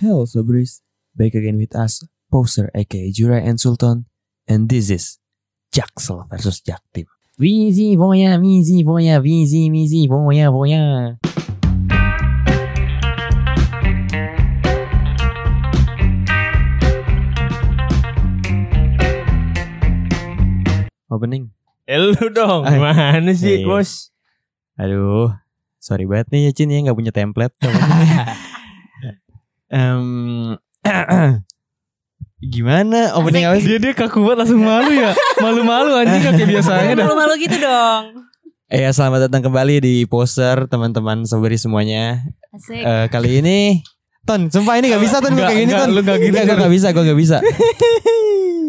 Hello Sobris, back again with us, Poser aka Jurai and Sultan, and this is Jaksel versus Jaktim. Vizi voya, vizi voya, vizi, vizi voya, voya. Opening. Eh, lu dong, Ah, gimana sih bos? Aduh, sorry banget nih ya Cin ya nggak punya template. Em, gimana opening apa? Dia dia kaku banget langsung malu ya. Malu-malu anjing gak kayak biasanya dah. Malu-malu gitu dong. Eh ya, selamat datang kembali di poster teman-teman sobri semuanya. Asik. Eh, kali ini Ton, sumpah ini gak bisa Ton Nggak, kayak gini Ton. lu nggak gini, Nggak, gue Ton. gak bisa, gue gak bisa.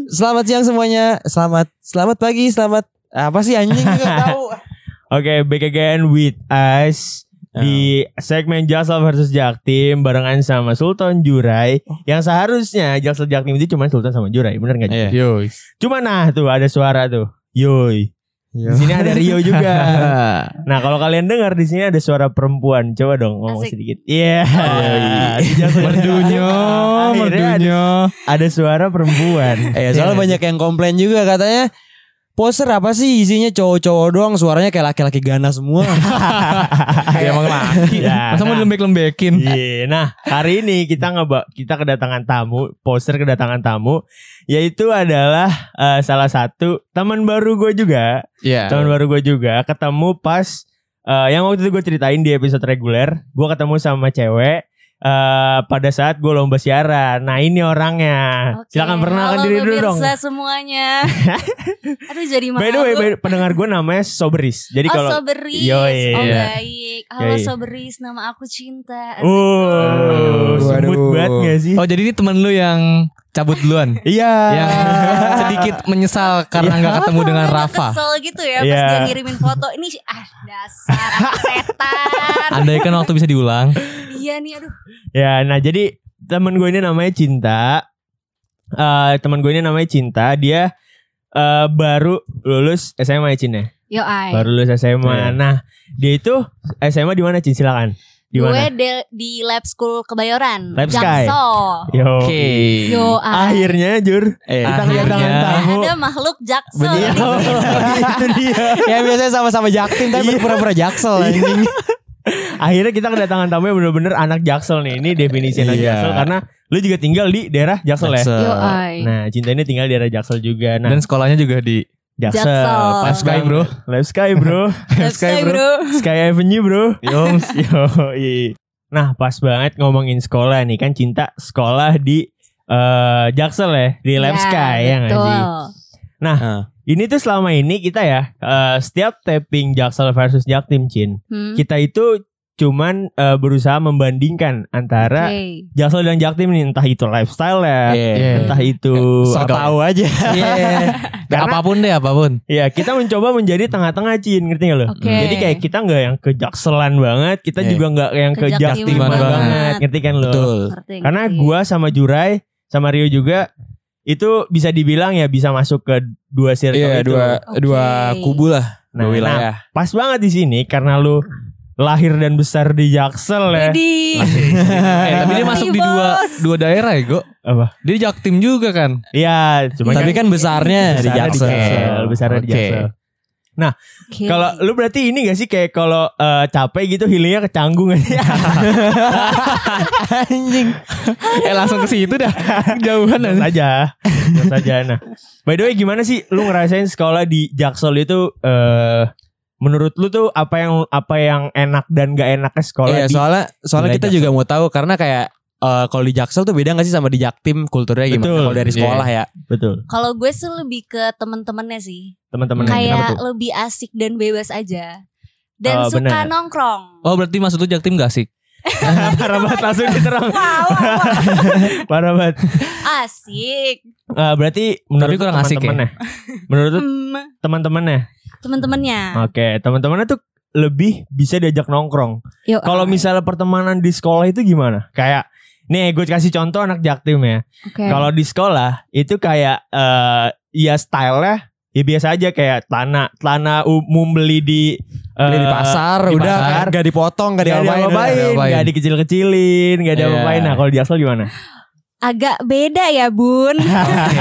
selamat siang semuanya. Selamat selamat pagi, selamat apa sih anjing gak tahu. Oke, back again with us di segmen Jaksel versus Jaktim barengan sama Sultan Jurai yang seharusnya Jaksel Jaktim itu cuma Sultan sama Jurai, bener gak? Iya. Yo. Cuma nah tuh ada suara tuh, yoi. Di sini ada Rio juga. Nah kalau kalian dengar di sini ada suara perempuan, coba dong ngomong Asik. sedikit. Iya. Di Jaksel Merdunya, Akhirnya ada, merdunya. ada suara perempuan. Eh soalnya banyak yang komplain juga katanya Poster apa sih isinya cowok-cowok doang suaranya kayak laki-laki gana semua. Ya emang laki. Ya, Masa mau nah. dilembek-lembekin. Iya, nah hari ini kita ngeba kita kedatangan tamu, poster kedatangan tamu, yaitu adalah eh, salah satu teman baru gue juga, Iya. teman baru gue juga, ketemu pas eh, yang waktu itu gue ceritain di episode reguler, gue ketemu sama cewek eh pada saat gue lomba siaran. Nah ini orangnya, Oke, silakan perkenalkan halo diri dulu dong. pemirsa semuanya. Aduh jadi malu. By the way, by- pendengar gue namanya Sobris. Jadi oh kalau Soberis. Yoi. Oh Iya. baik. Halo Yoi. Soberis, nama aku Cinta. Asik. Oh, sebut banget gak sih? Oh jadi ini temen lu yang cabut duluan. Iya. yang sedikit menyesal karena nggak ketemu dengan Rafa. Kesel gitu ya pas Iya. dia ngirimin foto. Ini ah dasar setan. Andai kan waktu bisa diulang. iya nih aduh. Ya, nah jadi temen gue ini namanya Cinta. Eh temen gue ini namanya Cinta. Dia eh baru lulus SMA ya Cin ya? Yo ai. Baru lulus SMA. Iya. Nah, dia itu SMA di mana Cin? Silakan. Di Gue de- di Lab School Kebayoran. Lab Sky. Jaksel. Yo. Oke. Yo ai. Akhirnya Jur, Eh, kita akhirnya. kedatangan tamu. Ada makhluk Jaksel. Bener. sini. itu dia. ya biasanya sama-sama Jaktim tapi pura-pura Jaksel anjing. Akhirnya kita kedatangan tamu yang bener-bener anak Jaksel nih. Ini definisi anak Iya. Jaksel karena lu juga tinggal di daerah Jaksel, ya. Yo ai. Nah, Cinta ini tinggal di daerah Jaksel juga. Nah, Dan sekolahnya juga di Jaksel. Jaksel. Pas Sky, bro. Live Sky, bro. Lab Sky bro. Sky Avenue, bro. Yoms. Yo, Nah, pas banget ngomongin sekolah nih kan Cinta sekolah di eh Jaksel ya, di Lab Ya, Sky ya nggak betul. sih? Nah, Ini tuh selama ini kita ya eh, setiap tapping Jaksel versus Jaktim Cin, Hmm. kita itu cuman eh, berusaha membandingkan antara Oke. Jaksel dan Jaktim nih entah itu lifestyle ya, Iya. entah itu so tahu aja. Iya. Karena apa pun deh apa pun. ya kita mencoba menjadi tengah-tengah Cin, ngerti gak lo? Oke. Jadi kayak kita nggak yang ke Jakselan banget, kita Iya. juga nggak yang ke Jaktiman banget. banget, ngerti kan lo? Betul. Karena gua sama Jurai sama Rio juga itu bisa dibilang ya bisa masuk ke dua circle Iya, itu. dua Oke. dua kubu lah, Nah, dua wilayah. Pas banget di sini karena lu lahir dan besar di Jaksel ya. Widih. Eh, tapi dia masuk di dua dua daerah ya, Go. Apa? Dia jaktim juga kan. Iya, cuma Tapi kan besarnya di besarnya Jaksel. besarnya di Oke. Jaksel. Oke. Kalau lu berarti ini gak sih kayak kalau eh, capek gitu healingnya ke canggung aja. Anjing. Eh langsung ke situ dah. Jauhan aja. saja. Saja. Nah, by the way gimana sih lu ngerasain sekolah di Jaksel itu eh menurut lu tuh apa yang apa yang enak dan gak enaknya sekolah Iya, di soalnya soalnya kita juga mau tahu karena kayak eh, kalau di Jaksel tuh beda gak sih sama di Jaktim kulturnya gimana Betul. kalau dari sekolah ya? betul Kalau gue sih lebih ke temen-temennya sih. teman-teman kenapa Kayak tuh? lebih asik dan bebas aja. Dan Oh, suka benar. nongkrong. Oh berarti maksud lu jaktim gak asik? parah banget langsung diterang Wow, wow, wow. parah banget asik. Eh, berarti menurut kurang asik ya? teman-temannya menurut lu Hmm, teman-temannya oke teman-temannya tuh lebih bisa diajak nongkrong kalau misalnya pertemanan di sekolah itu gimana kayak nih gue kasih contoh anak jaktim ya Oke. kalau di sekolah itu kayak eh ya stylenya ya biasa aja kayak tanah tanah umum beli di Beli di eh, pasar di udah pasar. gak dipotong gak Gak diapain. gak dikecil-kecilin, gak Iya. diapa-apain. Nah, kalau di Jaksel gimana? Agak beda ya bun.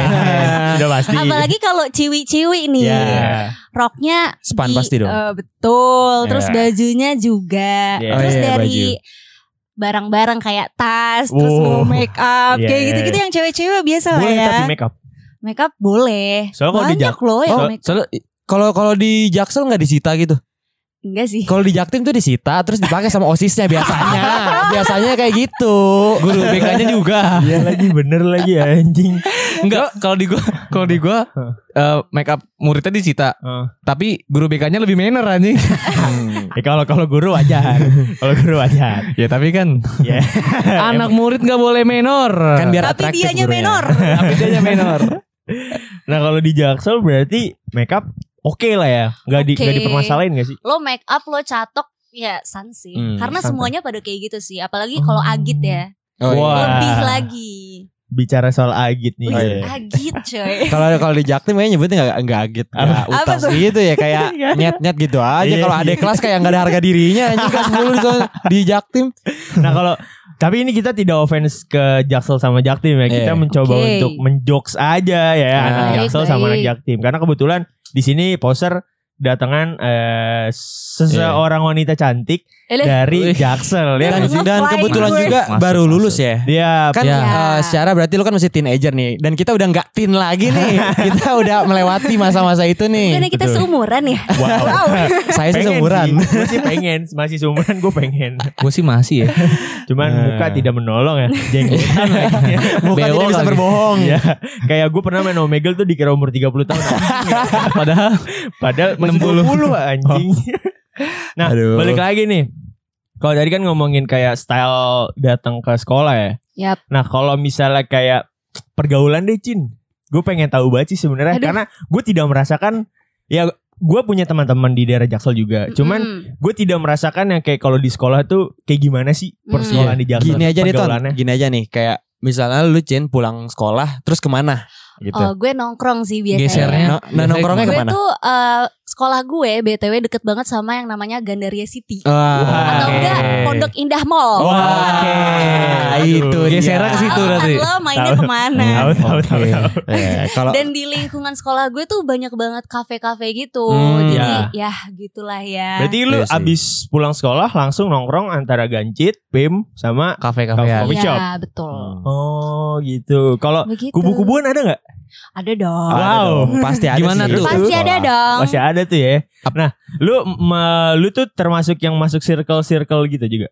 Udah pasti. Apalagi kalau ciwi-ciwi nih. Ya. Roknya Span di- pasti dong. eh, betul. Terus Ya. bajunya juga. Ya. Terus Oh, iya, dari baju. barang-barang kayak tas, terus Oh. mau make up, Iya. kayak gitu-gitu yang cewek-cewek biasa lah Boleh ya. tapi make up. Make up boleh. Soalnya kalau di Banyak Jak- loh yang Oh, make up. soalnya kalau kalau di Jaksel nggak disita gitu. Enggak sih. Kalau di Jaktim tuh disita terus dipakai sama osisnya biasanya. biasanya kayak gitu. Guru BK-nya juga. Iya lagi bener lagi anjing. Enggak, kalau di gua kalau di gua eh, make up muridnya disita. Heeh. Tapi guru BK-nya lebih manner anjing. Ya kalau kalau guru wajar. kalau guru wajar. ya tapi kan Ya. anak murid nggak boleh menor. Kan biar Tapi atraktif dianya gurunya. menor. tapi dia menor. Nah, kalau di Jaksel berarti make up oke lah ya. Nggak di Oke. nggak dipermasalahin gak sih? Lo make up, lo catok, ya san sih. Hmm, Karena santai. semuanya pada kayak gitu sih. Apalagi kalau agit ya. Oh, iya. Wah. Lebih lagi. Bicara soal agit nih. Wih, iya. Agit coy. Kalau kalau di Jaktim kayaknya nyebutnya nggak nggak agit, nggak Apa utas tuh? gitu ya kayak nyet nyet gitu aja. Iya, Kalau iya. ada kelas kayak nggak ada harga dirinya, anjing kelas 10 di, Jaktim. Nah, kalau tapi ini kita tidak offense ke Jaksel sama Jaktim ya. Kita Iya. mencoba Oke. untuk menjokes aja ya Nah. anak Baik, Jaksel sama anak. Jaktim. Karena kebetulan di sini poser datangan eh, seseorang wanita cantik Eleh. dari. Jaksel ya. Dan, dan kebetulan juga Masuk, baru masuk. lulus ya. Dia Kan Ya. eh, secara berarti lu kan masih teenager nih dan kita udah nggak teen lagi nih. kita udah melewati masa-masa itu nih. Bukannya kita betul. seumuran ya? wow. Saya sih seumuran. Gue sih pengen, masih seumuran gue pengen. Gue sih masih ya. Cuman Nah. muka tidak menolong ya. Jenggotan lagi. Muka tidak Bewok bisa lagi. berbohong. Ya, kayak gue pernah main Omegle tuh dikira umur 30 tahun. Padahal Padahal masih 60. 20 anjing. nah, Aduh. balik lagi nih. Kalau tadi kan ngomongin kayak style datang ke sekolah ya. Yap. Nah, kalau misalnya kayak pergaulan deh, Cin. Gue pengen tahu banget sih sebenarnya karena gue tidak merasakan ya gue punya teman-teman di daerah Jaksel juga. Cuman Mm. gue tidak merasakan yang kayak kalau di sekolah tuh kayak gimana sih persekolahan di Jaksel. Gini aja deh Ton, gini aja nih kayak misalnya lu Cin pulang sekolah terus ke mana gitu. Oh, gue nongkrong sih biasanya. Gesernya. No- nah biasanya nongkrongnya Gue ke mana? tuh eh, sekolah gue BTW deket banget sama yang namanya Gandaria City. Wah, Atau Oke. enggak Pondok Indah Mall. Wah, oke. itu Aduh. Gesernya dia. ke situ kan lo mainnya Tahu. ke mana? Tahu, tahu, tahu, tahu. Eh, Kalau Dan di lingkungan sekolah gue tuh banyak banget kafe-kafe gitu. Hmm, Jadi ya gitulah ya. Berarti lu Iya sih. abis pulang sekolah langsung nongkrong antara Gancit, Pim, sama kafe-kafean. Coffee shop. Iya betul. Oh gitu. Kalau kubu-kubuan ada nggak? Ada dong. Wow. Ada dong, pasti ada Gimana sih. tuh? Pasti ada dong. Masih ada tuh ya. Nah, lu ma- lu tuh termasuk yang masuk circle-circle gitu juga.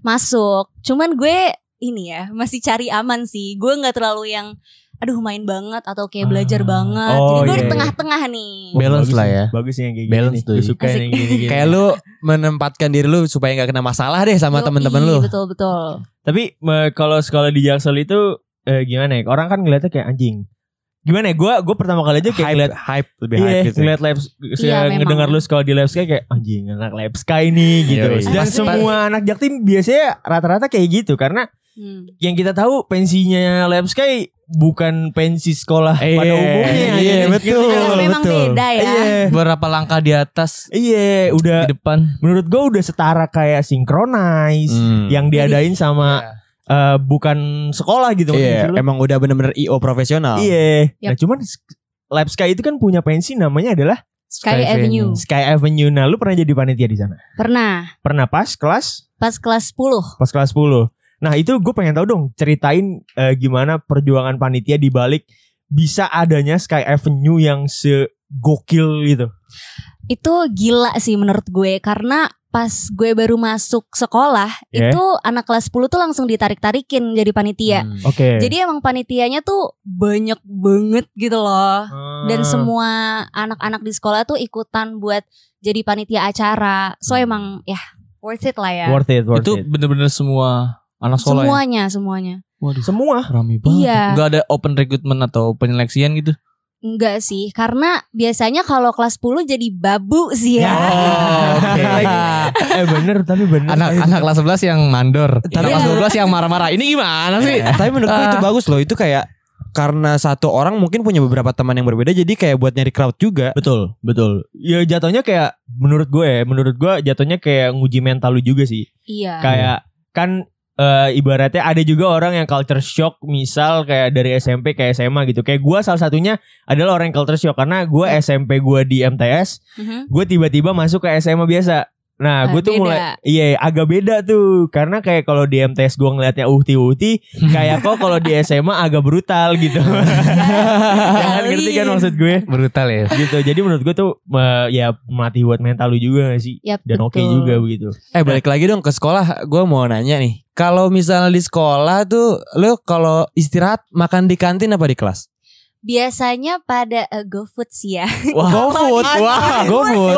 Masuk. Cuman gue ini ya masih cari aman sih. Gue nggak terlalu yang aduh main banget atau kayak belajar Ah. banget. Oh, Jadi gue iya, di iya. tengah-tengah nih. Balance bagus lah ya. Bagus nih yang kayak Balance gini. tuh. Gue suka yang gini-gini. Kayak lu menempatkan diri lu supaya nggak kena masalah deh sama temen-temen lu. Betul betul. Tapi me- kalau sekolah di Jaksel itu eh, gimana ya? Orang kan ngeliatnya kayak anjing. Gimana ya? Gue gue pertama kali aja kayak Hype, ngeliat hype lebih Iya, hype gitu. ngeliat lab Iya, memang. ngedengar lu sekolah di lab sky kayak anjing anak lab sky nih gitu. Iya, iya. Dan Pasti. semua anak jaktim biasanya rata-rata kayak gitu karena Hmm. yang kita tahu pensinya lab sky bukan pensi sekolah Iya, pada umumnya. iya, gitu. betul. Karena memang betul. beda ya. Iya. Berapa langkah di atas Iya, udah di depan. menurut gue udah setara kayak synchronize Hmm. yang diadain sama eh, bukan sekolah gitu Iya, lu. emang udah bener-bener IO profesional. Iya. Yap. Nah, cuman Lab Sky itu kan punya pensi namanya adalah Sky, Sky Avenue. Sky Avenue. Nah, lu pernah jadi panitia di sana? Pernah Pernah pas kelas pas kelas 10. pas kelas 10. Nah, itu gue pengen tahu dong, ceritain eh, gimana perjuangan panitia di balik bisa adanya Sky Avenue yang segokil gitu. Itu gila sih menurut gue karena pas gue baru masuk sekolah Yeah. itu anak kelas 10 tuh langsung ditarik-tarikin jadi panitia. Hmm. Oke. Jadi emang panitianya tuh banyak banget gitu loh. Dan Ah. semua anak-anak di sekolah tuh ikutan buat jadi panitia acara. So Hmm. emang ya worth it lah ya. worth it, worth Itu it. bener-bener semua anak sekolah ya. semuanya, semuanya. Waduh. Semua. Rame banget. Iya. Gak ada open recruitment atau penyeleksian gitu. Enggak sih, karena biasanya kalau kelas 10 jadi babu sih ya. Oh, oke. eh bener tapi bener. Anak anak kelas 11 yang mandor. Tapi- Anak kelas 12 yang marah-marah. Ini gimana sih? Tapi menurut gue itu bagus loh. Itu kayak karena satu orang mungkin punya beberapa teman yang berbeda jadi kayak buat nyari crowd juga. Betul, betul. Ya jatuhnya kayak menurut gue ya, menurut gue jatuhnya kayak nguji mental lu juga sih. Iya. Kayak kan eh, ibaratnya ada juga orang yang culture shock misal kayak dari SMP ke SMA gitu. Kayak gue salah satunya adalah orang yang culture shock karena gue SMP gue di MTS, Mhm. gue tiba-tiba masuk ke SMA biasa. Nah, Ah, gue tuh beda. mulai iya agak beda tuh karena kayak kalau di MTS gue ngelihatnya uhti-uhti, kayak kok kalau di SMA agak brutal gitu. Jangan ngerti kan maksud gue? Brutal ya. gitu. Jadi menurut gue tuh eh, ya melatih buat mental lu juga gak sih? Yap, Dan oke betul. juga begitu. Eh balik lagi dong ke sekolah. Gue mau nanya nih. Kalau misalnya di sekolah tuh, lo kalau istirahat makan di kantin apa di kelas? Biasanya pada uh, GoFood sih ya. GoFood. Wah, GoFood.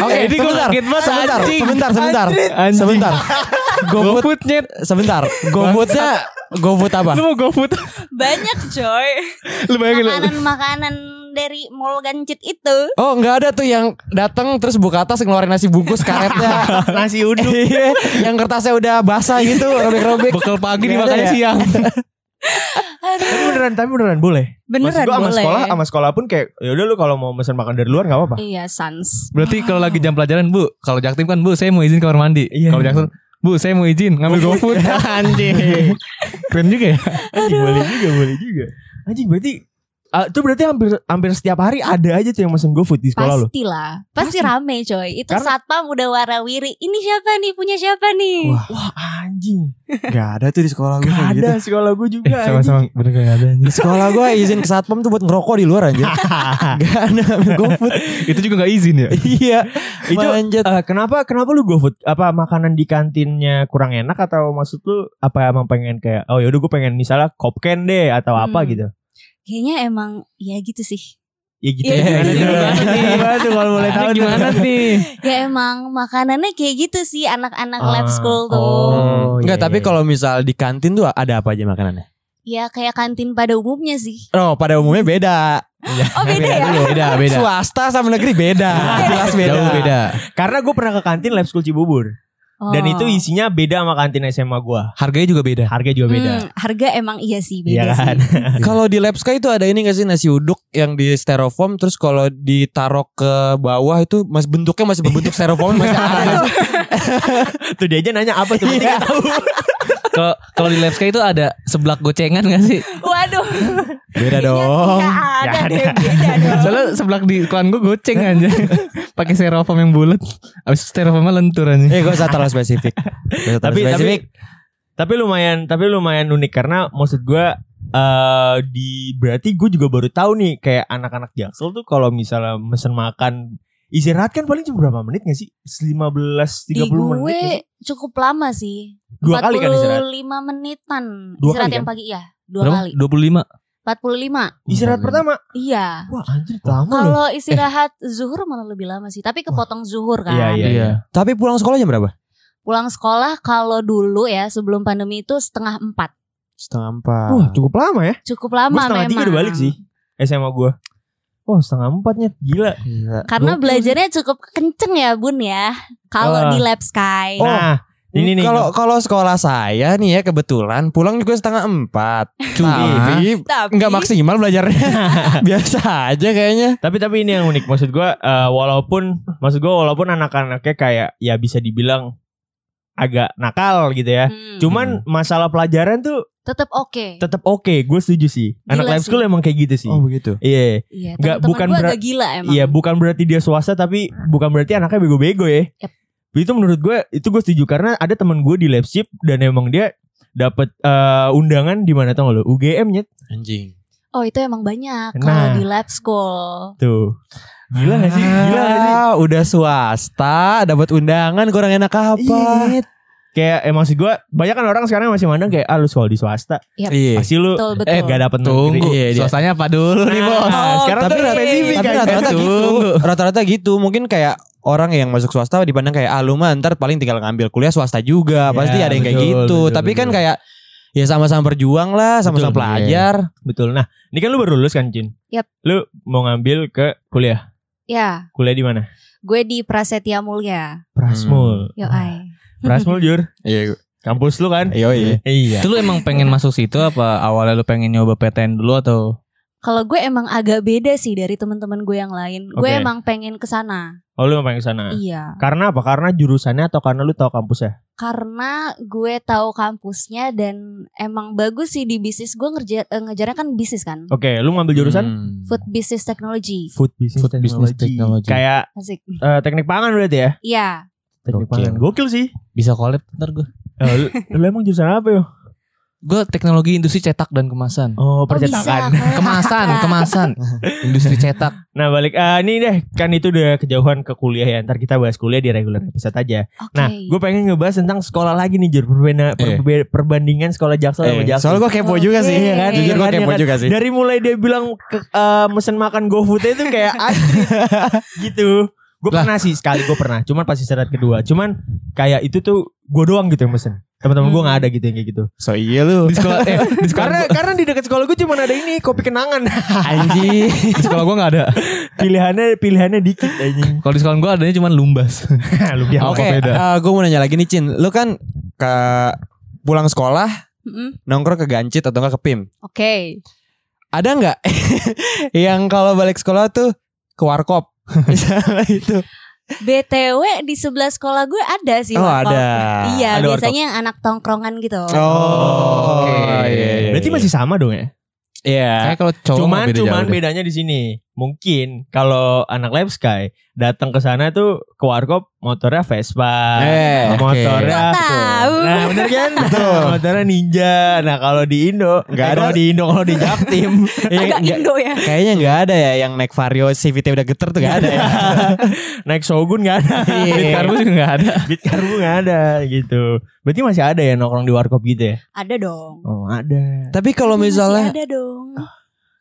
Oke, ini sebentar. Sebentar, sebentar, sebentar. Anjing. Sebentar. GoFood. GoFood nyet. Sebentar. GoFoodnya GoFood apa? Lu mau GoFood? Banyak coy. Lu bayangin. Makanan-makanan dari mall gancit itu. Oh, nggak ada tuh yang datang terus buka tas ngeluarin nasi bungkus karetnya. Nasi uduk. Iya, yang kertasnya udah basah gitu, robek-robek. Bekal pagi dimakan ada ya? siang. Tapi beneran, tapi beneran boleh. Beneran Maksud gua sama boleh. sekolah, sama sekolah pun kayak ya udah lu kalau mau pesan makan dari luar nggak apa-apa. Iya, sans. Berarti kalau lagi jam pelajaran, Bu, kalau Jaktim kan, Bu, saya mau izin kamar mandi. Iya. Kalau Jackson, Bu, saya mau izin ngambil GoFood. Anjing. Keren juga ya. Anjing boleh juga, boleh juga. Anjing berarti ah, itu berarti hampir hampir setiap hari ada aja tuh yang mesen GoFood di sekolah lu. Pastilah. Pasti rame coy. Itu Karena- satpam udah warawiri. Ini siapa nih? Punya siapa nih? Wah. Wah, anjing. Gak ada tuh di sekolah gue Gak gitu. ada sekolah gue juga. Eh, sama-sama bener gak ada Di sekolah gue izin ke satpam tuh buat ngerokok di luar aja. Gak ada GoFood. Itu juga gak izin ya. iya. Itu. Eh, kenapa kenapa lu GoFood? Apa makanan di kantinnya kurang enak atau maksud lu apa emang pengen kayak oh yaudah gue pengen misalnya kopken deh atau apa Hmm. gitu? Kayaknya emang ya gitu sih. Ya gitu. Iya, gimana iya. tuh? Gimana tuh? Gimana tuh kalau boleh tahu tuh? Gimana nih? Ya emang makanannya kayak gitu sih anak-anak Ah, lab school tuh. Oh, Enggak, iya, tapi iya. kalau misal di kantin tuh ada apa aja makanannya? Ya kayak kantin pada umumnya sih. Oh, pada umumnya beda. Oh beda ya? Beda, beda. Swasta sama negeri beda. Jelas beda. Jauh beda. karena gue pernah ke kantin Lab School Cibubur dan Oh. itu isinya beda sama kantin SMA gue. Harganya juga beda. Harga juga beda. Hmm, harga emang iya sih Iya beda kan? sih. Kalau di Labska itu ada ini gak sih nasi uduk yang di styrofoam terus kalau ditaruh ke bawah itu masih bentuknya masih berbentuk styrofoam masih ada tuh dia aja nanya apa tuh? Tahu. Kalau kalau di Labska itu ada seblak gocengan gak sih? Waduh. Beda Kayaknya dong. nggak ada deh beda dong. Soalnya seblak di klan gue goceng aja. Pakai styrofoam yang bulat. Abis styrofoamnya lentur aja. Eh gue usah terlalu spesifik. Gak tapi tapi spesifik. tapi lumayan tapi lumayan unik karena maksud gue eh di berarti gue juga baru tahu nih kayak anak-anak Jaksel tuh kalau misalnya mesen makan istirahat kan paling cuma berapa menit gak sih? 15 Di 30 menit. gue nggak sih? cukup lama sih. Dua kali kan istirahat? 45 menitan. Dua istirahat kali yang kan? pagi ya. Dua Berapa? kali. 25. 45. Istirahat pertama. Iya. Wah anjir lama loh. Kalau istirahat zuhur malah lebih lama sih. Tapi kepotong zuhur kan. Iya, iya. Iya. Tapi pulang sekolah jam berapa? Pulang sekolah kalau dulu ya sebelum pandemi itu setengah empat. Setengah empat. Wah cukup lama ya. Cukup lama Gue setengah memang. tiga udah balik sih. SMA gue. Oh setengah empatnya gila. Gila. Karena Gokil belajarnya cukup kenceng ya bun ya. Kalau Wah. di Lab Sky. Oh, nah ini nih. Kalau kalau sekolah saya nih ya kebetulan pulang juga setengah empat. Tapi Tapi nggak maksimal belajarnya. Biasa aja kayaknya. Tapi tapi ini yang unik maksud gue eh, walaupun maksud gue walaupun anak-anaknya kayak ya bisa dibilang agak nakal gitu ya. Hmm, Cuman masalah pelajaran tuh tetap oke. tetap oke, gue setuju sih. Anak Gila life sih. school emang kayak gitu sih. begitu. Iya. Iya, Nggak, temen-temen bukan agak gila emang. Iya, bukan berarti dia swasta tapi bukan berarti anaknya bego-bego ya. Yep. Itu menurut gue itu gue setuju karena ada teman gue di Leipzig dan emang dia dapat eh, undangan di mana tau lo? UGM nyet. Anjing. Oh itu emang banyak Nah. kalau di lab school. Tuh. Gila gak sih? Gila gak sih? Ah, udah swasta, dapat undangan kurang enak apa? Iya. Kayak emang sih gue banyak kan orang sekarang masih mandang kayak ah lu sekolah di swasta Iya. pasti lu Betul betul. eh gak dapet Tunggu. negeri. Iya. Swastanya apa dulu nih, Bos? Nah, sekarang Tapi- tuh spesifik Tapi kan. rata-rata Tunggu. gitu. Rata-rata gitu. Mungkin kayak orang yang masuk swasta dipandang kayak ah lu mah ntar paling tinggal ngambil kuliah swasta juga. Ya, Pasti ada yang kayak betul, gitu. betul, Tapi kan betul. kayak ya sama-sama berjuang lah, sama-sama Betul, pelajar. Betul. Nah, ini kan lu baru lulus kan, Cin? Yap. Lu mau ngambil ke kuliah. Ya, Kuliah di mana? gue di Prasetya Mulia. Prasmul. Yo ay. Prasmul, Jur. Iya. Kampus lu kan? Iya iya. Iya. Itu lu emang pengen masuk situ apa awalnya lu pengen nyoba PTN dulu atau Kalau gue emang agak beda sih dari teman-teman gue yang lain. Gue Oke. emang pengen ke sana. Oh lu pengen ke sana. Iya. Karena apa? Karena jurusannya atau karena lu tahu kampusnya? Karena gue tahu kampusnya dan emang bagus sih di bisnis. Gue ngerja eh, ngejarnya kan bisnis kan. Oke, lu ngambil jurusan Hmm. Food Business Technology. food business, Food business technology. Kayak Asik. eh, teknik pangan berarti ya? Iya. Teknik Gokil. pangan. Gokil sih. bisa collab ntar gue? Eh, lu, lu emang jurusan apa yo? Gue teknologi industri cetak dan kemasan. Oh, Oh bisa. percetakan. kayak Kemasan, kemasan. Industri cetak. Nah balik ah ini deh kan itu udah kejauhan ke kuliah ya ntar kita bahas kuliah di regular episode aja. Oke. Nah gue pengen ngebahas tentang sekolah lagi nih Jur perbeda, Iya. perbe- perbandingan sekolah jaksel sama Eh, jaksel. soalnya gue kepo juga sih, Oke. ya kan? Jujur gue Iya kan, kepo iya kan? juga sih. Dari mulai dia bilang ke, eh, mesen makan GoFood itu kayak gitu. Gue pernah sih sekali gue pernah, cuman pas istirahat kedua. Cuman kayak itu tuh gue doang gitu yang mesen. Teman-teman gue nggak ada gitu yang kayak gitu. So iya lu. Di sekolah eh di sekolah Karena karena di dekat sekolah gue cuman ada ini kopi kenangan. Anjing. di sekolah gue nggak ada. pilihannya pilihannya dikit anjing. Kalau di sekolah gue adanya cuma lumbas. Lu biar Oke, Apa beda? gue mau nanya lagi nih Cin. Lu kan ke pulang sekolah Mm-mm. nongkrong ke Gancit atau enggak ke PIM. Oke. Ada nggak yang kalau balik sekolah tuh ke warkop? Misalnya itu. BTW di sebelah sekolah gue ada sih Oh, warkop. ada. Iya, Ada biasanya yang anak tongkrongan gitu. Oh, Oke. iya, iya, Berarti iya. masih sama dong ya? Iya. Kayak kalau cowok cuman beda cuman bedanya di sini. Mungkin kalau anak Lab Sky datang ke sana tuh ke warkop motornya Vespa. Eh, motornya Kok tahu? Nah, bener kan? Betul. motornya Ninja. Nah, kalau di Indo Nggak ada. Di Indo kalau di Jaktim Iya, Agak nggak- Indo ya. Kayaknya nggak ada ya yang naik Vario CVT udah geter tuh nggak ada ya. naik Shogun nggak ada. Iya. Beat karbu juga nggak ada. Beat karbu nggak ada gitu. Berarti masih ada ya nongkrong di warkop gitu ya? Ada dong. Oh, ada. Tapi kalau Masih misalnya ada dong.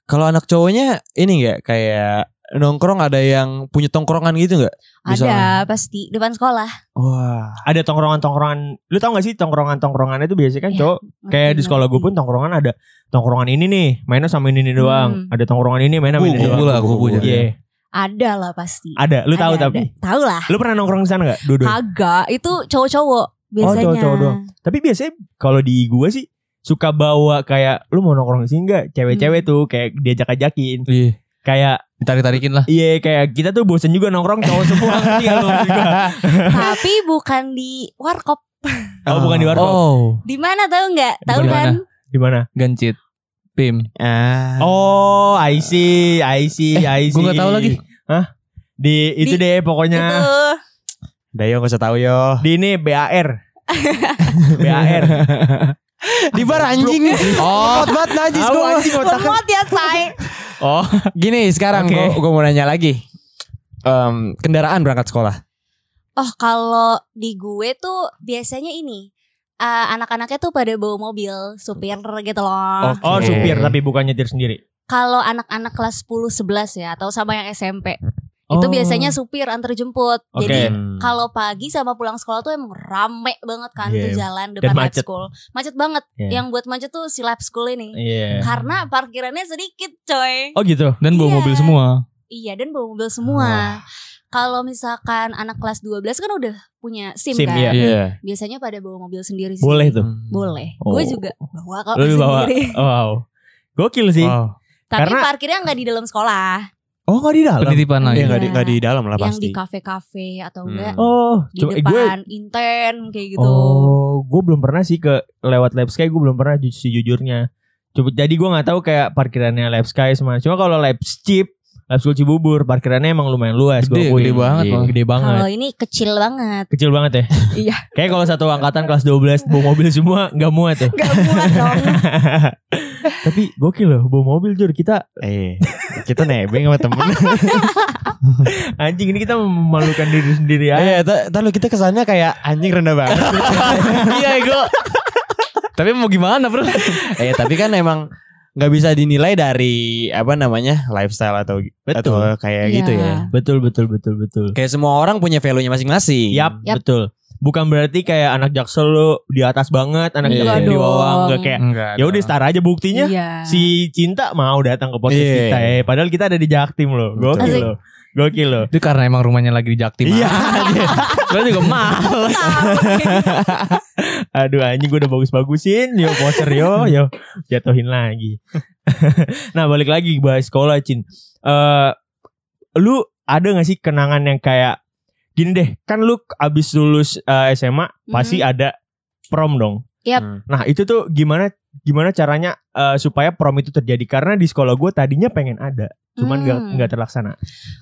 Kalau anak cowoknya ini nggak kayak nongkrong ada yang punya tongkrongan gitu nggak? Ada pasti depan sekolah. Wah. Ada tongkrongan-tongkrongan. Lu tau gak sih tongkrongan-tongkrongan itu biasanya kan Iya. cowok Kayak di sekolah gue pun tongkrongan ada tongkrongan ini nih, mainnya sama ini, ini doang. Hmm. Ada tongkrongan ini, mainnya sama ini doang. lah, kubu Iya. Ada lah pasti. Ada, lu tahu tapi. Tahu lah. Lu pernah nongkrong di sana gak? Kagak, itu cowok-cowok biasanya. Oh, cowok-cowok doang. Tapi biasanya kalau di gue sih suka bawa kayak lu mau nongkrong di sini enggak? Cewek-cewek Hmm. tuh kayak diajak-ajakin. Iya. Kayak Ditarik-tarikin lah. iya kayak kita tuh bosen juga nongkrong cowok semua gak? Tapi bukan di warkop. Oh, bukan di warkop. Oh, Di mana tahu nggak? Tahu Di kan? Di mana? gancit. Pim. Ah. Oh, I see, I see, Eh, I see. gua nggak tahu lagi. Hah? Di itu Di- deh pokoknya. Itu. Udah yo gak usah tahu yo. Di ini BAR. BAR. Di bar anjing. Oh, banget najis Tahu gua. anjing otaknya. Lemot ya say. Oh, Gini sekarang gua, gua mau nanya lagi. Em, kendaraan berangkat sekolah. Oh kalau di gue tuh biasanya ini eh, anak-anaknya tuh pada bawa mobil supir gitu loh. Oke. Oh, supir tapi bukan nyetir sendiri. Kalau anak-anak kelas 10 11 ya atau sama yang SMP. Itu Oh. biasanya supir antar jemput. Oke. Jadi Hmm. kalau pagi sama pulang sekolah tuh emang rame banget kan Iya. tuh jalan depan lab macet. school. Macet banget. Iya. Yang buat macet tuh si lab school ini. Iya. Karena parkirannya sedikit coy. Oh gitu. dan bawa Iya. mobil semua. Iya dan bawa mobil semua. Kalau misalkan anak kelas 12 kan udah punya SIM, SIM, kan. iya. Iya. Biasanya pada bawa mobil sendiri sih. Boleh tuh. Boleh. Oh. Gue juga bawa kok Lu bawa. sendiri. Wow. Gokil sih. Wow. Tapi Karena- parkirnya nggak di dalam sekolah. Oh, enggak di dalam. Penitipan lagi. nggak di nggak di dalam lah yang pasti. di kafe-kafe atau Hmm. enggak Oh, di cuma- eh, gue depan Inten kayak gitu. Oh, gue belum pernah sih ke lewat Lab Sky, gue belum pernah ju- sejujurnya. Coba jadi gue nggak tahu kayak parkirannya Lab Sky semua. Cuma kalau Lab Chip, Lab School Cibubur, parkirannya emang lumayan luas. Gede, akuin. gede banget, Iya. Gede banget. Kalau ini kecil banget. Kecil banget ya. Iya. Kayak kalau satu angkatan kelas 12 bawa mobil semua nggak muat ya. Gak muat dong. Tapi gokil loh bawa mobil Jur kita Eh, kita nebeng sama temen. anjing ini kita memalukan diri sendiri ya. Iya, ta- tar lu kita kesannya kayak anjing rendah banget. Iya, gue. Tapi mau gimana, Bro? eh, tapi kan emang nggak bisa dinilai dari apa namanya lifestyle atau Betul. atau kayak Iya. gitu ya. Betul betul betul betul. Kayak semua orang punya value-nya masing-masing. Yap, Yap. betul. Bukan berarti kayak anak jaksel lu di atas banget, anak Iya. jaksel di bawah enggak kayak Enggak. ya udah setara aja buktinya. Iya. Si Cinta mau datang ke podcast Iya. kita eh padahal kita ada di Jaktim loh. Gokil loh. Gokil loh. Itu karena emang rumahnya lagi di Jaktim. Iya. Gue juga males. Aduh anjing gue udah bagus-bagusin Yo poster yo Yo jatuhin lagi Nah balik lagi bahas sekolah Cin Eh, Lu ada gak sih kenangan yang kayak Gini deh Kan lu abis lulus eh, SMA Pasti ada prom dong Yap. Hmm. Nah itu tuh gimana Gimana caranya eh, Supaya prom itu terjadi Karena di sekolah gue tadinya pengen ada Cuman nggak Hmm. nggak terlaksana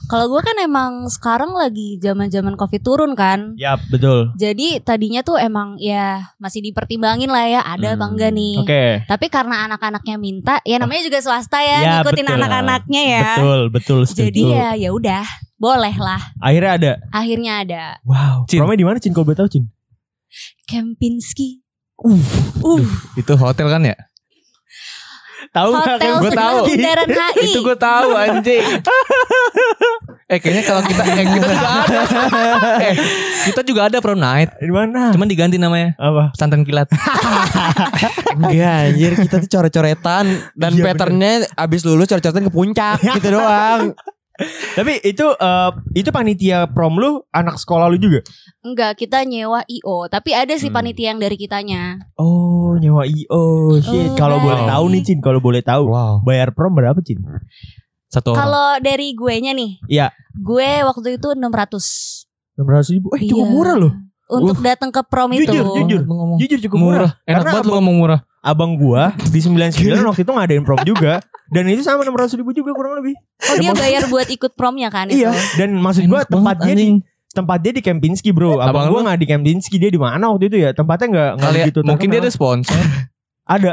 Kalau gue kan emang sekarang lagi zaman-zaman covid turun kan. Yap betul Jadi tadinya tuh emang ya masih dipertimbangin lah ya ada apa Hmm, enggak nih. Oke Tapi karena anak-anaknya minta, ya namanya juga swasta ya, Ya, ngikutin anak-anaknya ya. Betul betul setuju. Jadi ya ya udah, boleh lah. Akhirnya ada Akhirnya ada Wow Cin. Promnya di mana Cin Kalau boleh tahu Cin Kempinski. Uh, Itu hotel kan ya? Tahu hotel kan? Sebelah tahu. HI. Itu gue tahu anjing. eh kayaknya kalau kita eh, kita juga ada. eh, kita juga ada prom night. Di mana? Cuman diganti namanya Apa? pesantren kilat. Enggak anjir kita tuh coret-coretan dan Iya, patternnya abis lulus coret-coretan ke puncak gitu doang. Tapi itu eh, itu panitia prom lu anak sekolah lu juga? Enggak, kita nyewa IO, tapi ada sih Hmm. panitia yang dari kitanya. Oh, nyewa IO. Shit. Oh, kalau boleh tahu nih Cin, kalau boleh tahu. Wow. Bayar prom berapa Cin? Satu orang. Kalau dari gue nya nih, Iya. gue waktu itu 600 600 ribu. Eh, cukup Iya. murah loh. Untuk datang ke prom itu. Jujur, jujur. Ngomong. Jujur cukup murah. murah. Enak Karena banget lu abang, ngomong murah. Abang gua di 99 waktu itu ngadain prom juga. Dan itu sama 600 ribu juga kurang lebih. Oh dia bayar buat ikut promnya kan Iya. itu. Dan maksud gua tempat dia di tempat dia di Kempinski bro. Abang, Abang gua nggak di Kempinski dia di mana waktu itu ya? Tempatnya nggak nggak begitu mungkin dia ada sponsor. ada.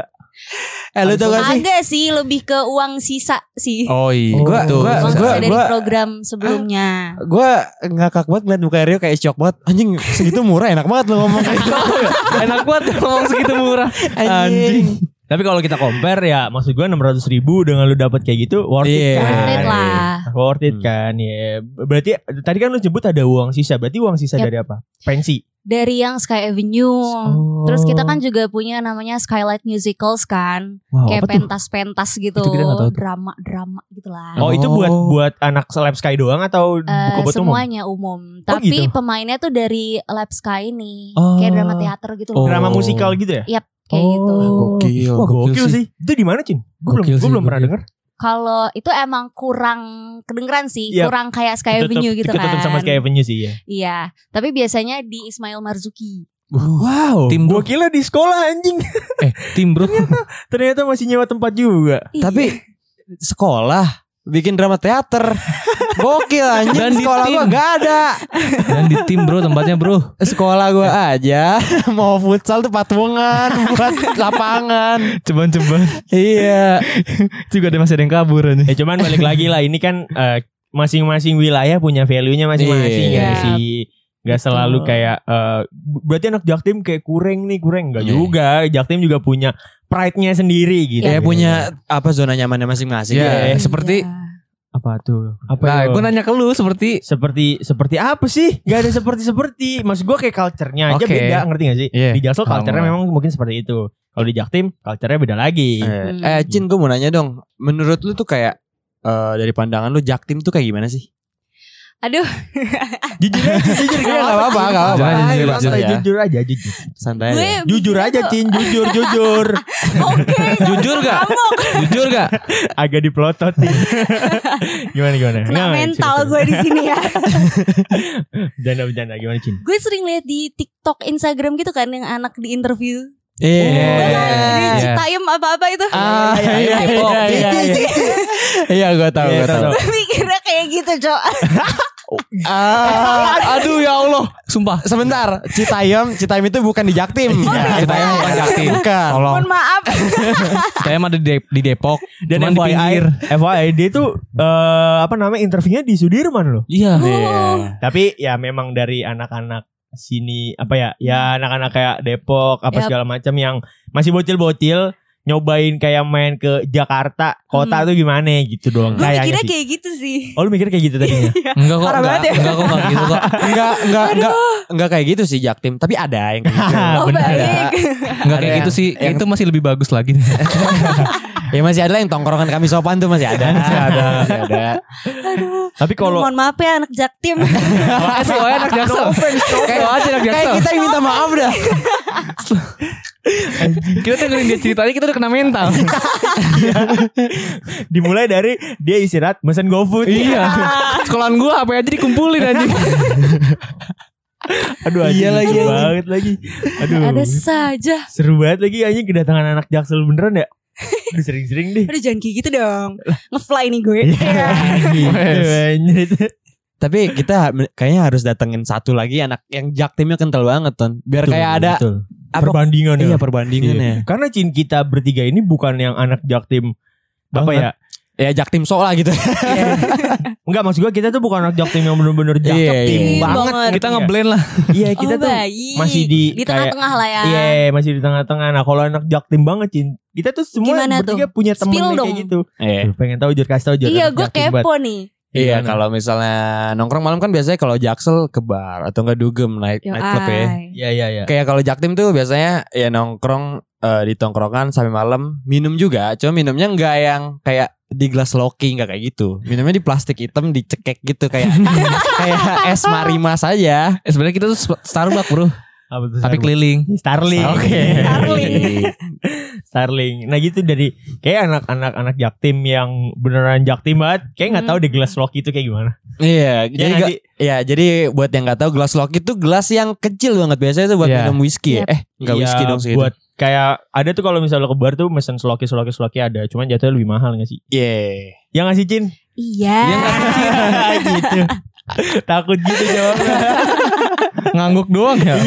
Eh lu tau gak sih? Agak sih lebih ke uang sisa sih. Oh iya. Gua- gua- uang gua- sisa dari gua- program sebelumnya. Gue ngakak banget ngeliat muka Rio kayak shock banget. Anjing segitu murah enak banget lu ngomong kayak gitu. Enak banget ngomong segitu murah. Anjing. Tapi kalau kita compare ya maksud gua 600 ribu dengan lu dapat kayak gitu worth it Iya. kan. Worth it lah. Worth it Hmm. kan ya. Berarti tadi kan lu sebut ada uang sisa. Berarti uang sisa Yap. dari apa? Pensi. Dari yang Sky Avenue. Oh. Terus kita kan juga punya namanya Skylight Musicals kan. Wow, Kayak pentas-pentas gitu. Drama-drama gitu lah. Oh, itu Oh. buat buat anak Lab Sky doang atau buka buat umum? semuanya umum. Tapi gitu? pemainnya tuh dari Lab Sky nih. Oh. Kayak drama teater gitu loh. Oh. Drama musikal gitu ya? Kayak gitu. Gokil. Wah gokil, Gokil sih. Itu di mana Cin? Gue belum, sih, belum pernah denger. Kalau itu emang kurang kedengeran sih, Iya. kurang kayak Sky Avenue gitu kan. Ketutup sama Sky Avenue sih ya. Iya, tapi biasanya di Ismail Marzuki. Wow. Tim Gue bro. kira di sekolah anjing. Eh, tim bro. Ternyata masih nyewa tempat juga. Tapi sekolah bikin drama teater. Gokil anjing Dan di sekolah gua gak ada. Dan di tim bro tempatnya bro. Sekolah gua aja mau futsal tuh patungan buat lapangan. Ceban-ceban. Iya. Juga ada masih ada yang kabur aja. Ya cuman balik lagi lah. Ini kan eh, masing-masing wilayah punya value-nya masing-masing Iya. ya sih. Gak selalu kayak eh, berarti anak Jaktim kayak kurang nih kurang enggak Iya. juga. Jaktim juga punya pride-nya sendiri gitu. Ya punya apa zona nyamannya masing-masing. Iya. ya. seperti- Iya. Apa tuh? Apa Nah, gue nanya ke lu seperti seperti seperti apa sih? Gak ada seperti seperti. Maksud gue kayak culture-nya aja Oke. beda, ngerti gak sih? Iya. Di Jaksel culture-nya memang mungkin seperti itu. Kalau di Jaktim culture-nya beda lagi. Eh, eh Cin gue mau nanya dong. Menurut lu tuh kayak eh, dari pandangan lu Jaktim tuh kayak gimana sih? Aduh, jujur aja, jujur nggak apa-apa, nggak apa-apa. Jujur, santai, jujur ya. jujur aja, jujur. Santai aja. Jujur aja, Cin, jujur, jujur. Oke, Jujur gak? Jujur gak? Agak dipelototin. gimana gimana? kena Nggak, mental cerita. gue di sini ya. Bercanda bercanda gimana, Cin? gue sering lihat di TikTok, Instagram gitu kan yang anak di interview. Iya. Gue kan Iya. di Iya. Citayam apa-apa itu. Ah, Iya, iya, iya, iya, Depok. iya, iya, iya. Iya, gue tahu, Iya, gue tahu. Gue mikirnya kayak gitu, Cok. Ah, Aduh ya Allah. Sumpah. sebentar, Citayam, Citayam itu bukan di Jaktim. Iya, Citayam bukan Jaktim. Bukan. Tolong. Mohon maaf. Saya ada di, di Depok. Dan Cuman di FYI, pinggir. FYI dia tuh eh, apa namanya interviewnya di Sudirman loh. Iya. Oh. Tapi ya memang dari anak-anak sini apa ya? Ya anak-anak kayak Depok apa Yap. segala macam yang masih bocil-bocil nyobain kayak main ke Jakarta kota Hmm. tuh gimana gitu doang Gue kayaknya mikirnya sih. kayak gitu sih. Oh lu mikir kayak gitu tadinya? Enggak kok. Parah Enggak, ya. enggak kok enggak gitu kok. Enggak, enggak, enggak, enggak kayak gitu sih Jaktim, tapi ada yang kayak gitu. Oh Benar. baik. Enggak kayak gitu sih. yang- Itu masih lebih bagus lagi. Ya masih ada lah yang tongkrongan kami sopan tuh masih ada. masih ada. Masih ada. Tapi kalau Mohon maaf ya anak jaktim. Makasih oh anak jaksel. Kayak aja anak Kayak jaksel. kita yang minta maaf dah. Kita dengerin dia ceritanya kita udah kena mental. dimulai dari dia istirahat mesen GoFood. iya. Sekolahan gua apa aja dikumpulin anjing. Aduh anjing, Iya lagi, banget lagi. Aduh. Ada saja. Seru banget lagi anjing kedatangan anak Jaksel beneran ya. Udah sering-sering deh. Aduh jangan kayak gitu dong. Ngefly nih gue. Iya, gitu anjir. Tapi kita kayaknya harus datengin satu lagi anak yang jaktimnya kental banget ton. Biar Betul, kayak ada betul. apa- perbandingan ya. Iya perbandingannya. Iya. Karena Cin kita bertiga ini bukan yang anak jaktim apa Banget. Ya? Ya jaktim sok lah gitu. Enggak maksud gua kita tuh bukan anak jaktim yang bener-bener Iya, jaktim iya. banget. Banget. Kita ngeblend lah. Iya kita oh, tuh baik. masih di di tengah-tengah lah ya. Iya masih di tengah-tengah. Nah kalau anak jaktim banget Cin kita tuh semua Gimana bertiga punya temen Spill kayak dong. gitu. Iya. Tuh, pengen tahu jujur kasih tahu jujur. Iya gue kepo nih. Iya kalau misalnya nongkrong malam kan biasanya kalau jaksel ke bar atau enggak dugem night, Yo, night club ya. Iya iya iya. Kayak kalau jaktim tuh biasanya ya nongkrong eh, di tongkrongan sampai malam minum juga. Cuma minumnya enggak yang kayak di gelas loki enggak kayak gitu. Minumnya di plastik hitam dicekek gitu kayak kayak es marima saja. Eh, sebenarnya kita tuh Starbucks bro. Apa tuh, Tapi Starling? keliling. Starling. Oke. Starling. Starling. Nah gitu dari kayak anak-anak anak jaktim yang beneran jaktim banget, kayak nggak Hmm. tahu deh gelas loki itu kayak gimana. Iya, Ya jadi nggak ga- sih? ya jadi buat yang nggak tahu gelas loki itu gelas yang kecil banget biasanya itu buat Iya. minum whisky ya. Yep. Eh, enggak Iya, whisky dong sih. Buat kayak ada tuh kalau misalnya lo ke bar tuh mesen sloki sloki sloki ada, cuman jatuhnya lebih mahal gak sih? Iya. Ya nggak sih Cin? Iya. gitu. Takut gitu jawabnya. Ngangguk doang ya.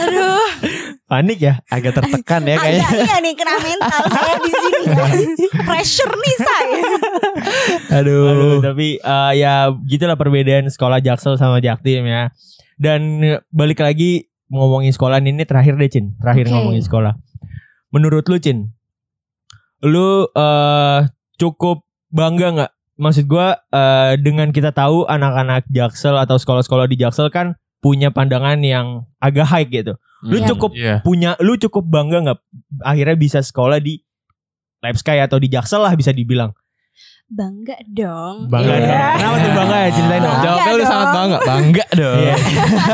Aduh. Panik ya? Agak tertekan ya kayaknya. Agak iya nih kena mental saya di sini. ya. Pressure nih saya. Aduh, Aduh. tapi eh, ya gitulah perbedaan sekolah Jaksel sama Jaktim ya. Dan eh, balik lagi ngomongin sekolah ini terakhir deh Cin, terakhir Oke. ngomongin sekolah. Menurut lu Cin, lu eh cukup bangga nggak? Maksud gua eh, dengan kita tahu anak-anak Jaksel atau sekolah-sekolah di Jaksel kan punya pandangan yang agak high gitu. Lu Iya. cukup Iya. punya, lu cukup bangga nggak akhirnya bisa sekolah di Lab Sky atau di Jaksel lah bisa dibilang. Bangga dong. Bangga Iya. dong. Kenapa tuh bangga ya ceritain dong. Jawabnya udah dong. sangat bangga. Bangga dong. Iya.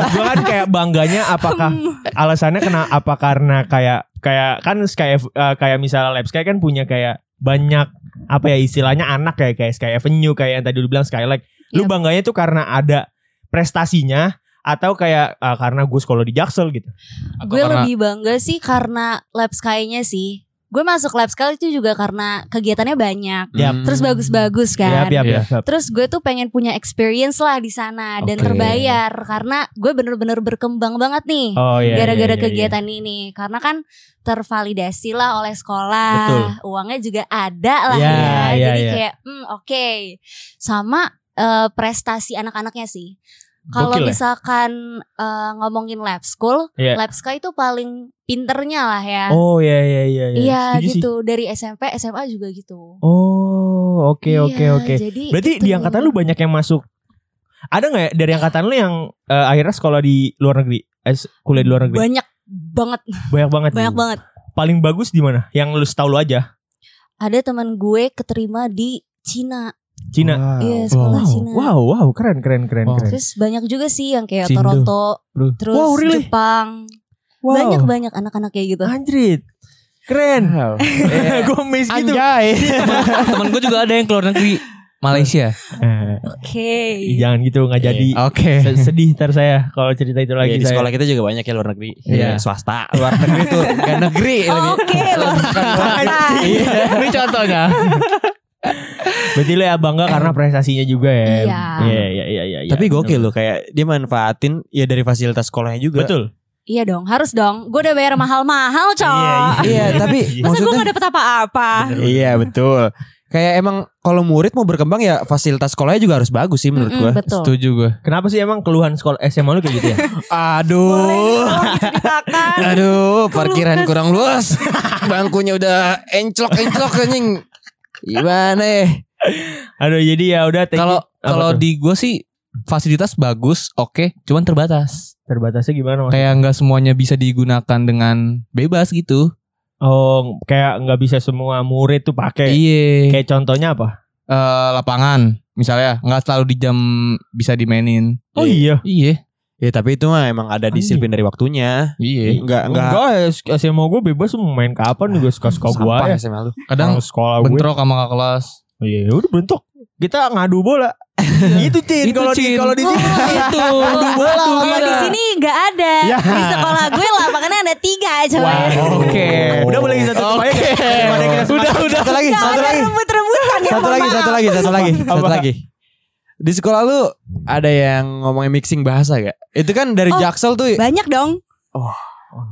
Gue kan kayak bangganya apakah alasannya kena apa karena kayak kayak kan Sky F- eh, kayak misalnya Lab Sky kan punya kayak banyak apa ya istilahnya anak kayak kayak Sky Avenue kayak yang tadi lu bilang Skylight. Lu Yep. bangganya tuh karena ada prestasinya atau kayak eh, karena gue sekolah di Jaksel gitu. Gue lebih bangga sih karena lab sky-nya sih. Gue masuk lab sky itu juga karena kegiatannya banyak. Yap. Hmm. Terus bagus-bagus kan. yap, Iya. yap, yap. Terus gue tuh pengen punya experience lah di sana dan Oke. terbayar karena gue bener-bener berkembang banget nih. Oh iya. gara-gara iya, iya, iya. kegiatan ini karena kan tervalidasi lah oleh sekolah Betul. uangnya juga ada lah Ya, ya, ya, jadi ya. kayak hmm, oke sama eh, prestasi anak-anaknya sih kalau ya? misalkan eh, ngomongin lab school Iya. lab sky itu paling pinternya lah ya Oh iya iya iya. iya sih. gitu dari SMP SMA juga gitu Oh oke Iya, oke oke. jadi Berarti gitu. di angkatan lu banyak yang masuk. Ada nggak ya dari angkatan lu yang eh, akhirnya sekolah di luar negeri, eh, kuliah di luar negeri? banyak banget Banyak banget. banyak banget Paling bagus di mana? Yang lu tahu lu aja. ada teman gue keterima di Cina Cina. iya sekolah Wow, Cina wow, wow, keren, keren, keren, Wow. keren. Terus banyak juga sih yang kayak Cindo, Toronto, bro. terus Wow, really? Jepang. Wow. Banyak banyak anak-anak kayak gitu. Anjrit. Keren. Gue miss gitu. Anjay. Temen gue juga ada yang keluar negeri. Malaysia. Eh, Oke. jangan gitu nggak jadi. Oke. Se- Sedih ntar saya kalau cerita itu lagi Iya, di saya. sekolah kita juga banyak ya luar negeri. Iya. Iya, swasta. Luar negeri tuh bukan negeri. Oke, luar. Iya. Ini contohnya. Berarti lu ya bangga karena prestasinya juga ya. Iya. Iya, iya, iya, iya. iya. Tapi gokil loh kayak dia manfaatin ya dari fasilitas sekolahnya juga. Betul. Iya dong, harus dong. Gue udah bayar mahal-mahal, cowok. Iya, tapi Iya. Masa gue maksudnya gak dapet apa-apa? Iya, betul. Kayak emang kalau murid mau berkembang ya fasilitas sekolahnya juga harus bagus sih menurut Mm-mm, gua. betul. Setuju gue. Kenapa sih emang keluhan sekolah SMA lu kayak gitu ya? Aduh. Ceritakan. Aduh, parkiran kurang luas. Bangkunya udah enclok-enclok anjing. Gimana ya? Aduh, jadi ya udah thank you. Kalau kalau di gue sih fasilitas bagus, oke, cuman terbatas. terbatasnya gimana Mas? Kayak nggak semuanya bisa digunakan dengan bebas gitu. Oh, kayak nggak bisa semua murid tuh pakai. Iya. Kayak contohnya apa? Eh, lapangan misalnya nggak selalu di jam bisa dimainin. Oh iya. Iya. Ya tapi itu mah emang ada disiplin dari waktunya. Iya. Enggak enggak Enggak, SMA gue bebas mau main kapan juga suka-suka gue ya. SMA lu. Kadang sekolah gue. bentrok sama kakak kelas. Oh, Iya, udah bentuk. Kita ngadu bola. itu Cin, kalau di Cin. kalau di sini Itu. ngadu bola. Kalau di sini nggak ada. Ya. Di sekolah gue lapangannya ada tiga coy. Wah, Oke. Udah boleh kita tutup aja Udah, udah. Satu lagi, satu lagi. rebut-rebutan ya. Satu lagi, satu lagi, satu lagi, satu Apa? lagi. Di sekolah lu ada yang ngomongin mixing bahasa gak? Itu kan dari Oh, Jaksel tuh. Banyak dong. Oh,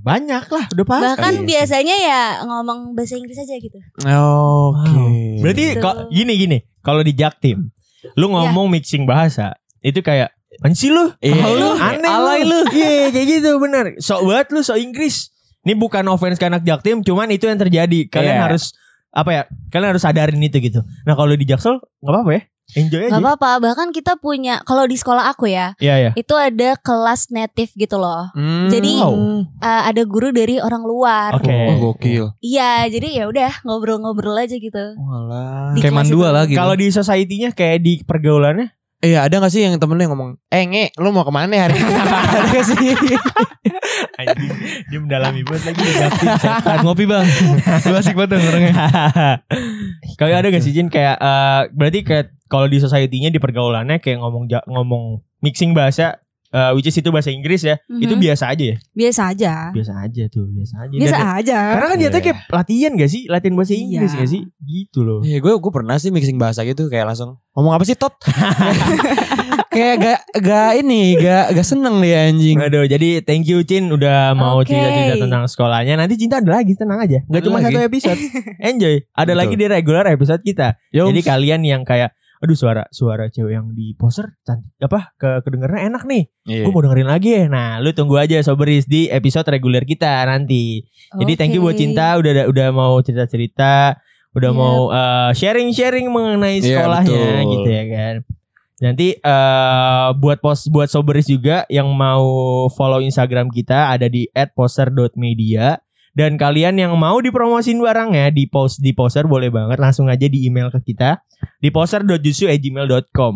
Banyak lah, udah pasti. Bahkan Iya. biasanya ya ngomong bahasa Inggris aja gitu. Oke. Berarti Gitu. kok gini gini, kalau di Jaktim, lu ngomong mixing bahasa, itu kayak Apaan sih lu? Iya. Ah, lu aneh Alay lu. Iya, kayak gitu bener. Sok banget lu sok Inggris. Ini bukan offense ke anak Jaktim, cuman itu yang terjadi. Kalian Iya. harus apa ya? Kalian harus sadarin itu gitu. Nah, kalau di Jaksel nggak apa-apa ya. Enjoy aja. Gak apa-apa. Bahkan kita punya kalau di sekolah aku ya, Iya, iya. itu ada kelas native gitu loh. Hmm. Jadi Wow. eh, ada guru dari orang luar. Oke. Oh, gokil. Iya, jadi ya udah ngobrol-ngobrol aja gitu. Walah. Di Kayak mandua lagi. Kalau di society-nya kayak di pergaulannya Iya ada gak sih yang temen lu yang ngomong Eh nge lu mau ke mana hari ini Ada gak sih anjing, dia mendalami banget lagi setan. ngopi bang. Lu asik banget orangnya. Kalau ada gak sih Jin kayak eh, berarti kayak kalau di society-nya di pergaulannya kayak ngomong ngomong mixing bahasa eh, which is itu bahasa Inggris ya. Mhm. Itu biasa aja ya. Biasa aja. Biasa aja tuh, biasa aja. Biasa Dan- aja. Karena kan jatuhnya kayak latihan gak sih? Latihan bahasa Inggris Iya. gak sih? Gitu loh. Iya gue gue pernah sih mixing bahasa gitu Kayak langsung Ngomong apa sih Tot Kayak gak, gak ini Gak, gak seneng dia anjing Aduh, jadi thank you Cin udah mau Oke. cerita-cerita tentang sekolahnya. Nanti Cinta ada lagi, tenang aja. Gak Ada cuma lagi. satu episode. Enjoy. Ada Betul. lagi di regular episode kita. Yoms. Jadi kalian yang kayak aduh suara suara cewek yang di poster cantik apa ke kedengerannya enak nih. Iya. Gue mau dengerin lagi ya. Nah, lu tunggu aja Soberis di episode reguler kita nanti. Jadi thank you buat. Cinta udah udah mau cerita-cerita, udah Yep. mau uh, sharing-sharing mengenai Iya, sekolahnya betul. gitu ya kan. Nanti uh, buat pos buat Soberis juga yang mau follow Instagram kita ada di @poster.media dan kalian yang mau dipromosin barangnya di post di poster boleh banget langsung aja di email ke kita di poster.jusu@gmail.com.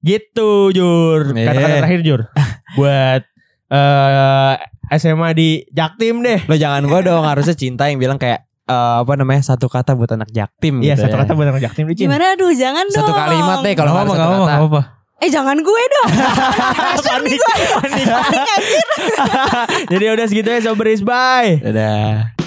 Gitu Jur. Eh. Kata-kata terakhir Jur. buat eh SMA di Jaktim deh. Lo jangan gue dong Harusnya cinta yang bilang kayak eh, Apa namanya Satu kata buat anak jaktim Iya gitu satu ya. kata buat anak Jaktim. Gimana aduh jangan dong. Satu kalimat deh Kalau Gak nggak apa, Eh jangan gue dong. panik, panik. Jadi udah segitu ya Sobris, bye. Dadah